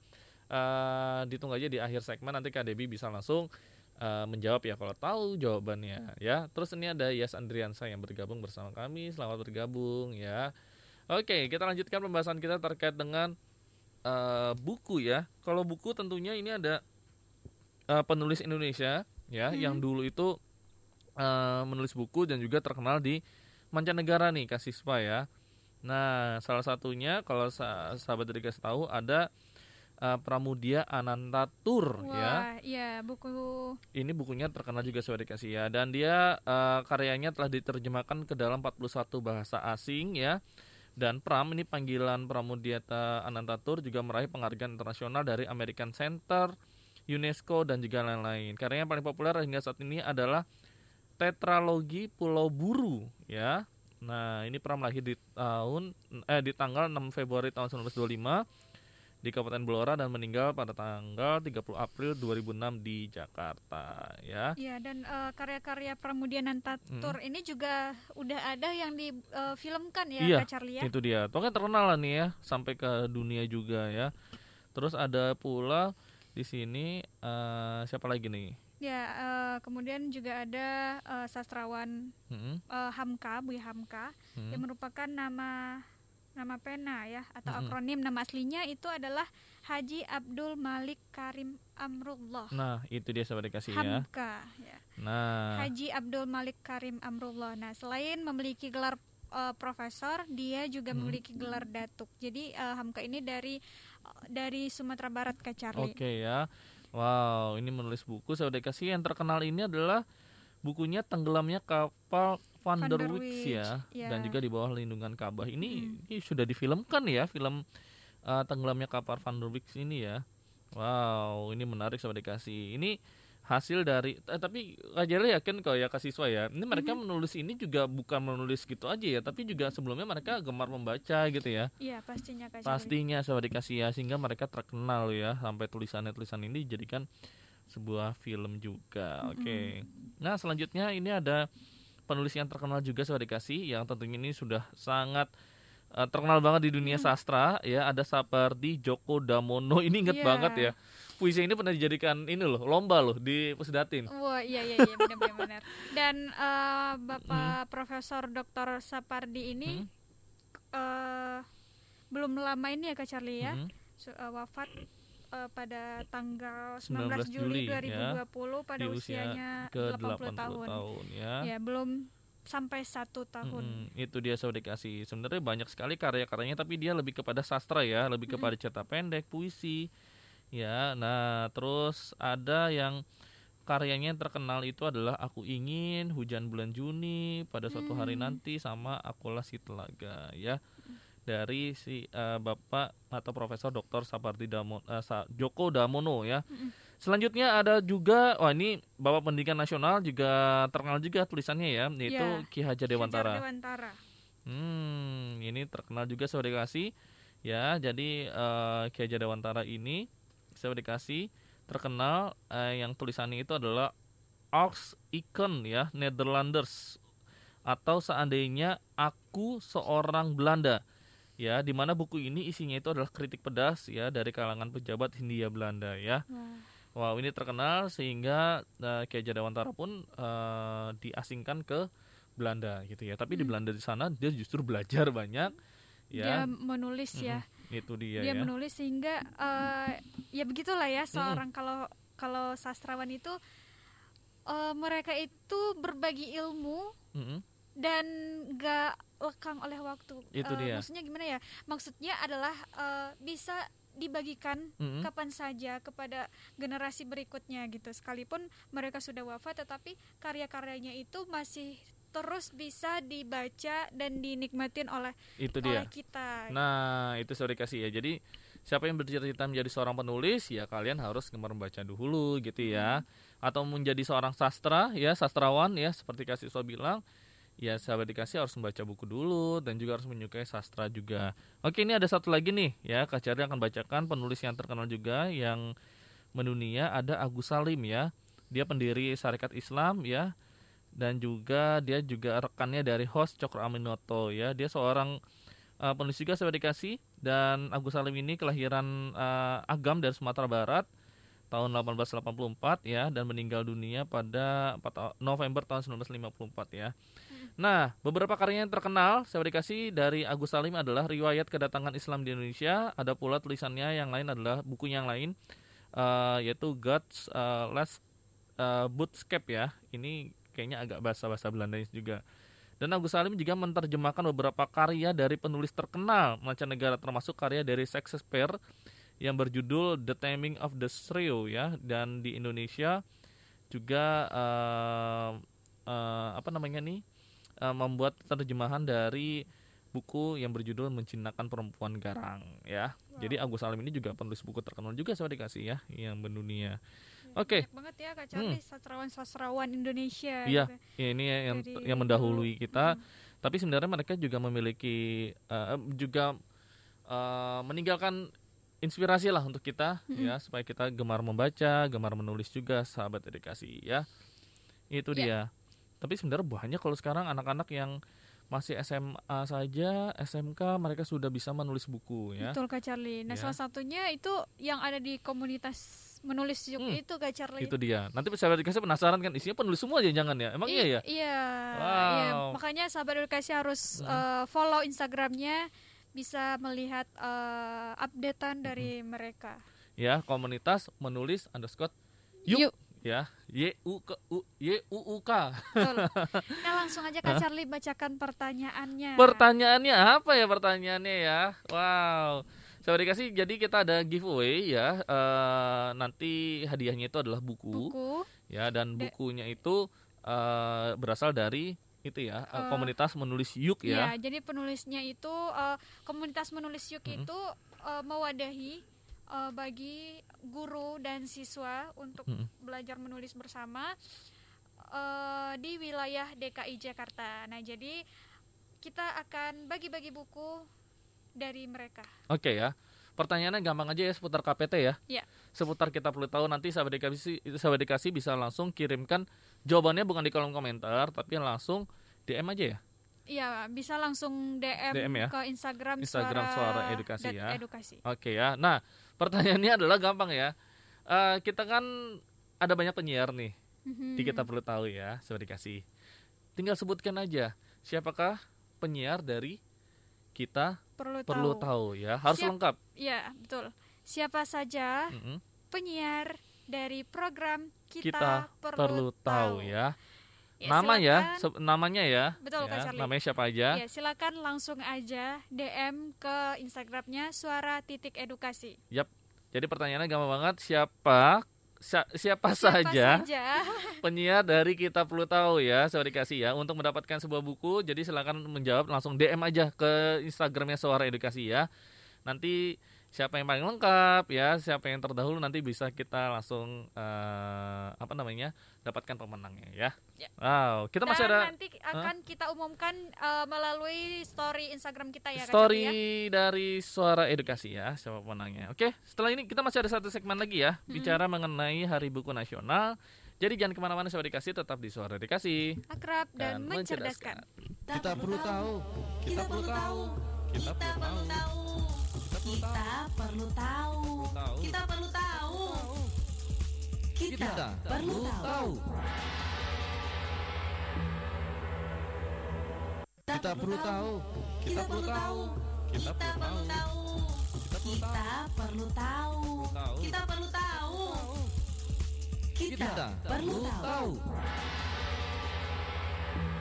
eh ditunggu aja di akhir segmen. Nanti Kak Debi bisa langsung eh, menjawab ya kalau tahu jawabannya ya. Terus ini ada Yas Andriansa yang bergabung bersama kami. Selamat bergabung ya. Oke, kita lanjutkan pembahasan kita terkait dengan eh, buku ya. Kalau buku tentunya ini ada eh, penulis Indonesia ya Hmm. yang dulu itu eh, menulis buku dan juga terkenal di mancanegara nih Kasispa ya. Nah, salah satunya kalau sa- sahabat dari kasih tahu ada eh, Pramudia Anantatur ya. Wah, iya buku. Ini bukunya terkenal juga sebagai dikasih ya. Dan dia eh, karyanya telah diterjemahkan ke dalam 41 bahasa asing ya. Dan Pram ini panggilan Pramudiata Anantatur juga meraih penghargaan internasional dari American Center, UNESCO dan juga lain-lain. Karyanya yang paling populer hingga saat ini adalah Tetralogi Pulau Buru ya. Nah, ini Pram lahir di tahun eh di tanggal 6 Februari tahun 1925 di Kabupaten Blora dan meninggal pada tanggal 30 April 2006 di Jakarta ya. ya dan eh, karya-karya Pramudia Nantatur ini juga udah ada yang difilmkan ya Iya, Kak Charlie ya. Itu dia. Pokoknya terkenal lah nih ya sampai ke dunia juga ya. Terus ada pula di sini eh, siapa lagi nih? Ya, eh, kemudian juga ada eh, sastrawan Hmm, eh, Hamka, Buya Hamka hmm. yang merupakan nama nama pena ya atau Mm-mm. akronim nama aslinya itu adalah Haji Abdul Malik Karim Amrullah. Nah, itu dia sahabat dikasih ya. Hamka ya. Nah, Haji Abdul Malik Karim Amrullah. Nah, selain memiliki gelar eh, profesor, dia juga Hmm. memiliki gelar datuk. Jadi eh, Hamka ini dari dari Sumatera Barat Kak Charlie. Oke ya. Wow, ini menulis buku sahabat dikasih yang terkenal ini adalah bukunya tenggelamnya kapal Van, Van der Wijk ya ya. dan juga di bawah lindungan Ka'bah. Ini, Mm. ini sudah difilmkan ya film uh, tenggelamnya kapal Van der Wijk ini ya. Wow, ini menarik sahabat dikasih. Ini hasil dari eh, tapi Kajela yakin kalau ya kasih siswa ya. Ini mereka Mm-hmm. menulis ini juga bukan menulis gitu aja ya, tapi juga sebelumnya mereka gemar membaca gitu ya. Iya, pastinya Kak Charlie. Pastinya sahabat dikasih ya sehingga mereka terkenal ya sampai tulisannya-tulisan ini dijadikan sebuah film juga. Oke. Nah, selanjutnya ini ada penulis yang terkenal juga sahabat dikasih yang tentunya ini sudah sangat eh, terkenal banget di dunia sastra ya ada seperti Joko Damono ini inget Iya. banget ya puisi ini pernah dijadikan ini loh lomba loh di Pusdatin Wah iya iya iya benar benar benar. Dan eh, Bapak Profesor Dr. Sapardi ini Hmm. eh, belum lama ini ya Kak Charlie ya su- eh, wafat eh, pada tanggal 19 19 Juli, Juli, ya. 2020 pada Di usianya ke 80 80 tahun. tahun ya. Ya belum sampai satu tahun. Mm-mm, itu dia sahabat dikasih. Sebenarnya banyak sekali karya-karyanya tapi dia lebih kepada sastra ya, lebih kepada cerita pendek, puisi. Ya, nah terus ada yang karyanya yang terkenal itu adalah Aku Ingin, Hujan Bulan Juni, Pada Suatu Hari Hmm. Nanti sama Akulah Si Telaga ya. Dari si eh, Bapak atau Profesor Dr. Sapardi Damo, eh, Sa- Joko Damono ya. Selanjutnya ada juga wah ini Bapak Pendidikan Nasional juga terkenal juga tulisannya ya, yaitu Ya, Ki Hajar Hajar Dewantara. Dewantara. Hmm, ini terkenal juga sahabat dikasih ya. Jadi eh, Ki Hajar Dewantara ini sahabat dikasih terkenal eh, yang tulisannya itu adalah Ox Icon ya, Netherlanders atau seandainya aku seorang Belanda. Ya, di mana buku ini isinya itu adalah kritik pedas ya dari kalangan pejabat Hindia Belanda ya. Wah. Wow, ini terkenal sehingga uh, Ki Hajar Dewantara pun eh, diasingkan ke Belanda gitu ya. Tapi di Hmm. Belanda di sana dia justru belajar banyak ya. Dia menulis ya. Mm-mm, Itu dia, dia ya. menulis sehingga eh, ya begitulah ya seorang kalau kalau sastrawan itu eh, mereka itu berbagi ilmu Mm-mm. dan gak lekang oleh waktu. Itu Eh, dia. Maksudnya gimana ya? Maksudnya adalah eh, bisa dibagikan Mm-mm. kapan saja kepada generasi berikutnya gitu. Sekalipun mereka sudah wafat, tetapi karya-karyanya itu masih terus bisa dibaca dan dinikmatin oleh Itu oleh dia. kita. Nah, itu sorry kasih ya. Jadi siapa yang bercita-cita menjadi seorang penulis ya kalian harus gemar membaca dulu gitu ya. Atau menjadi seorang sastra ya, sastrawan ya seperti kasih so bilang ya sahabat dikasih harus membaca buku dulu dan juga harus menyukai sastra juga. Oke, ini ada satu lagi nih ya, Kak Cari akan bacakan penulis yang terkenal juga yang mendunia ada Agus Salim ya. Dia pendiri Syarikat Islam ya dan juga dia juga rekannya dari host Cokro Aminoto ya. Dia seorang uh, penulis juga sahabat dikasih dan Agus Salim ini kelahiran uh, Agam dari Sumatera Barat tahun 1884 ya dan meninggal dunia pada 4 ta- November tahun 1954 ya. Nah, beberapa karyanya yang terkenal sahabat dikasih dari Agus Salim adalah riwayat kedatangan Islam di Indonesia, ada pula tulisannya yang lain adalah buku yang lain uh, yaitu God's uh, Last uh, Bootscape ya. Ini kayaknya agak bahasa-bahasa Belanda juga. Dan Agus Salim juga menerjemahkan beberapa karya dari penulis terkenal mancanegara termasuk karya dari Shakespeare yang berjudul The Taming of the Shrew ya dan di Indonesia juga eh, eh, apa namanya nih eh, membuat terjemahan dari buku yang berjudul Mencinakan Perempuan Garang ya. Jadi Agus Salim ini juga penulis buku terkenal juga saya dikasih ya yang mendunia. Oke. Banyak banget ya Kak Charlie sastrawan-sastrawan Indonesia Iya, gitu. ya, ini ya yang Dari yang mendahului kita. Hmm. Tapi sebenarnya mereka juga memiliki eh, juga eh, meninggalkan inspirasi lah untuk kita Mm-mm. ya supaya kita gemar membaca, gemar menulis juga sahabat edukasi ya. Itu Ya. dia. Tapi sebenarnya banyak kalau sekarang anak-anak yang masih SMA saja, SMK mereka sudah bisa menulis buku ya. Betul Kak Charlie. Nah, Ya. salah satunya itu yang ada di komunitas menulis Hmm, itu Kak Charlie. Itu dia. Nanti sahabat edukasi penasaran kan isinya penulis semua aja jangan ya. Emang I- iya ya? Iya, Wow. iya. Makanya sahabat edukasi harus Hmm. eh, follow Instagramnya bisa melihat eh, updatean dari mereka. Ya, komunitas menulis underscore yuk, Yuk. Ya. Y U K U Y U U K. Betul. Nah langsung aja Kak Charlie bacakan pertanyaannya. Pertanyaannya apa ya pertanyaannya ya? Wow. Saya dikasih jadi kita ada giveaway ya. Eh, nanti hadiahnya itu adalah buku, buku. ya dan De- bukunya itu eh, berasal dari itu ya, Eh, komunitas menulis yuk Ya, ya. jadi penulisnya itu eh, komunitas menulis yuk Mm-mm. itu eh, mewadahi eh, bagi guru dan siswa untuk Mm-mm. belajar menulis bersama eh, di wilayah DKI Jakarta. Nah, jadi kita akan bagi-bagi buku dari mereka. Oke ya. Pertanyaannya gampang aja ya seputar KPT ya. Ya. Seputar kita perlu tahu nanti sahabat dikasih sahabat dikasih bisa langsung kirimkan jawabannya bukan di kolom komentar tapi langsung DM aja ya. Iya, bisa langsung DM, DM ya? ke Instagram, Instagram Suara Edukasi dat ya. Edukasi. Oke ya. Nah, pertanyaannya adalah gampang ya. Eh, kita kan ada banyak penyiar nih. Mhm. Di kita perlu tahu ya, sahabat dikasih. Tinggal sebutkan aja siapakah penyiar dari kita perlu, perlu tahu. tahu ya. Harus Siap. lengkap. Iya, betul. Siapa saja Mm-mm. penyiar dari program kita, Kita, perlu, tahu ya. Nama ya, silakan. se- namanya ya. Betul, ya, Kak Charlie. Namanya siapa aja? Ya, silakan langsung aja DM ke Instagramnya suara titik edukasi. Yap. Jadi pertanyaannya gampang banget. Siapa siapa, Siapa saja saja? penyiar dari kita perlu tahu ya, saya dikasih ya untuk mendapatkan sebuah buku. Jadi silakan menjawab langsung DM aja ke Instagramnya Suara Edukasi ya. Nanti siapa yang paling lengkap ya, siapa yang terdahulu nanti bisa kita langsung eh, apa namanya dapatkan pemenangnya ya. Ya. Wow, kita masih Dan ada nanti akan kita umumkan eh, melalui story Instagram kita ya, story ya. dari Suara Edukasi ya, siapa pemenangnya. Oke, setelah ini kita masih ada satu segmen lagi ya, bicara mengenai Hari Buku Nasional. Jadi jangan ke mana-mana Suara Edukasi, tetap di Suara Edukasi. Akrab dan, mencerdaskan. Kita perlu tahu. Kita perlu tahu. Kita perlu tahu. Kita perlu tahu. Tahu. Kita perlu tahu. Kita Kita perlu tahu. Kita perlu tahu. Kita perlu tahu. Kita perlu tahu. Kita perlu tahu. Tahu. Kita perlu tahu. Kita Kita perlu tahu.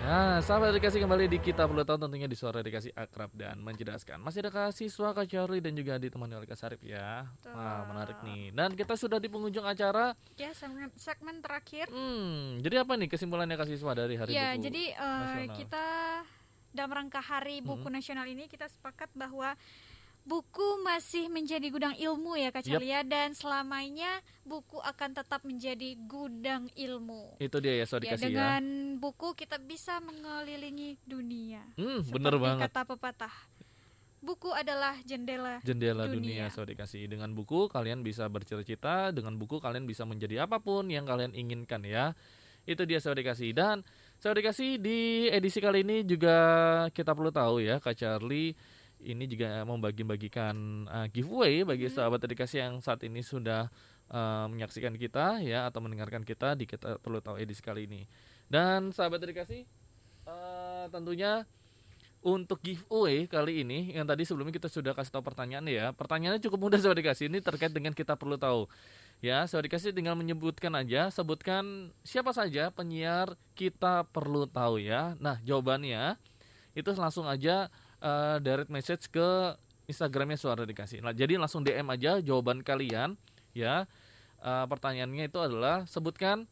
Nah, sahabat edukasi kembali di kita perlu tahu tentunya di suara edukasi akrab dan mencerdaskan. Masih ada Siswa, Kak Charlie dan juga ditemani oleh Kak Sarip ya. Wah, menarik nih. Dan kita sudah di penghujung acara. Ya, segmen, segmen terakhir. Hmm, jadi apa nih kesimpulannya Kak Siswa dari Hari ya, Buku jadi eh, Nasional? kita dalam rangka Hari Buku Nasional ini kita sepakat bahwa buku masih menjadi gudang ilmu ya Kak. Celia dan selamanya buku akan tetap menjadi gudang ilmu. Itu dia ya, suara Ya, dikasih ya. dengan buku kita bisa mengelilingi dunia. Hmm, bener banget. kata pepatah. Buku adalah jendela. Jendela dunia, dunia. suara dikasih. Dengan buku kalian bisa bercita-cita, dengan buku kalian bisa menjadi apa pun yang kalian inginkan ya. Itu dia suara dikasih. Dan suara dikasih di edisi kali ini juga kita perlu tahu ya, Kak Charlie ini juga membagi-bagikan uh, giveaway bagi sahabat edukasi yang saat ini sudah uh, menyaksikan kita ya atau mendengarkan kita di kita perlu tahu edisi kali ini. Dan sahabat edukasi uh, tentunya untuk giveaway kali ini yang tadi sebelumnya kita sudah kasih tahu pertanyaan ya. Pertanyaannya cukup mudah sahabat dikasih ini terkait dengan kita perlu tahu. Ya, sahabat dikasih tinggal menyebutkan aja, sebutkan siapa saja penyiar kita perlu tahu ya. Nah, jawabannya itu langsung aja eh, direct message ke Instagramnya suara dikasih. Nah, jadi langsung DM aja jawaban kalian ya. Eh, pertanyaannya itu adalah sebutkan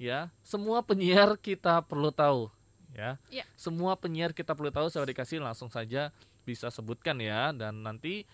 ya semua penyiar kita perlu tahu ya. Ya. Semua penyiar kita perlu tahu suara dikasih langsung saja bisa sebutkan ya dan nanti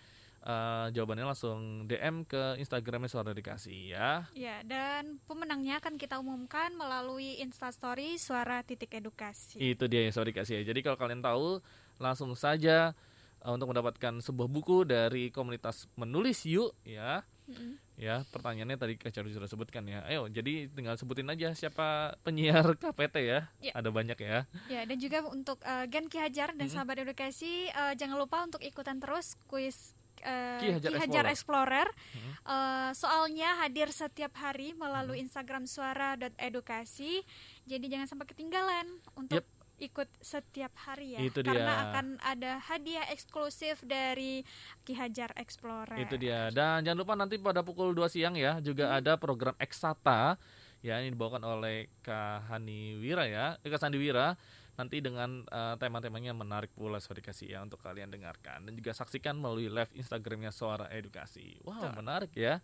eh, jawabannya langsung DM ke Instagramnya suara dikasih ya. Ya, dan pemenangnya akan kita umumkan melalui Instastory Suara Titik Edukasi. Itu dia yang sorry kasih ya. Jadi kalau kalian tahu langsung saja uh, untuk mendapatkan sebuah buku dari komunitas menulis yuk ya. Mm-mm. Ya, pertanyaannya tadi Kak Charlie sudah sebutkan ya. Ayo, jadi tinggal sebutin aja siapa penyiar KPT ya. Ya. Ada banyak ya. Ya, dan juga untuk eh, Gen Ki Hajar dan Mm-mm. sahabat edukasi eh, jangan lupa untuk ikutan terus kuis eh, Ki Hajar Explorer. Mm-mm. Eh, soalnya hadir setiap hari melalui Instagram suara.edukasi. Jadi jangan sampai ketinggalan untuk Yep. Ikut setiap hari ya. Itu Karena dia. akan ada hadiah eksklusif dari Ki Hajar Explorer. Itu dia. Dan jangan lupa nanti pada pukul 2 siang ya juga ada program Eksata ya ini dibawakan oleh Kak Hani Wira ya, eh, Kak Sandi Wira nanti dengan eh, tema-temanya menarik pula sorry kasih ya untuk kalian dengarkan dan juga saksikan melalui live Instagramnya Suara Edukasi. Wow, Betul. menarik ya.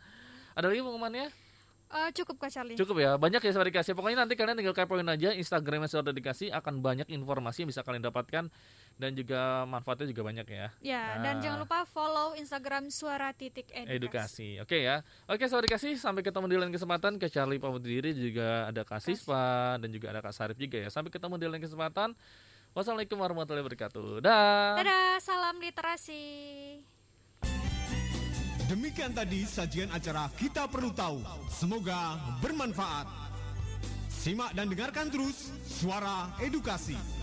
Ada lagi pengumumannya? Eh, cukup Kak Charlie. Cukup ya, banyak ya Suara Edukasi. Pokoknya nanti kalian tinggal kepoin aja Instagramnya Suara Edukasi akan banyak informasi yang bisa kalian dapatkan dan juga manfaatnya juga banyak ya. Ya, Ah. dan jangan lupa follow Instagram Suara Titik Edukasi. edukasi. Oke ya. Oke, sorry kasih sampai ketemu di lain kesempatan ke Charlie pamit diri juga ada Kak Siswa dan juga ada Kak Sarif juga ya. Sampai ketemu di lain kesempatan. Wassalamualaikum warahmatullahi wabarakatuh. Dah. Dadah, salam literasi. Demikian tadi sajian acara Kita Perlu Tahu. Semoga bermanfaat. Simak dan dengarkan terus Suara Edukasi.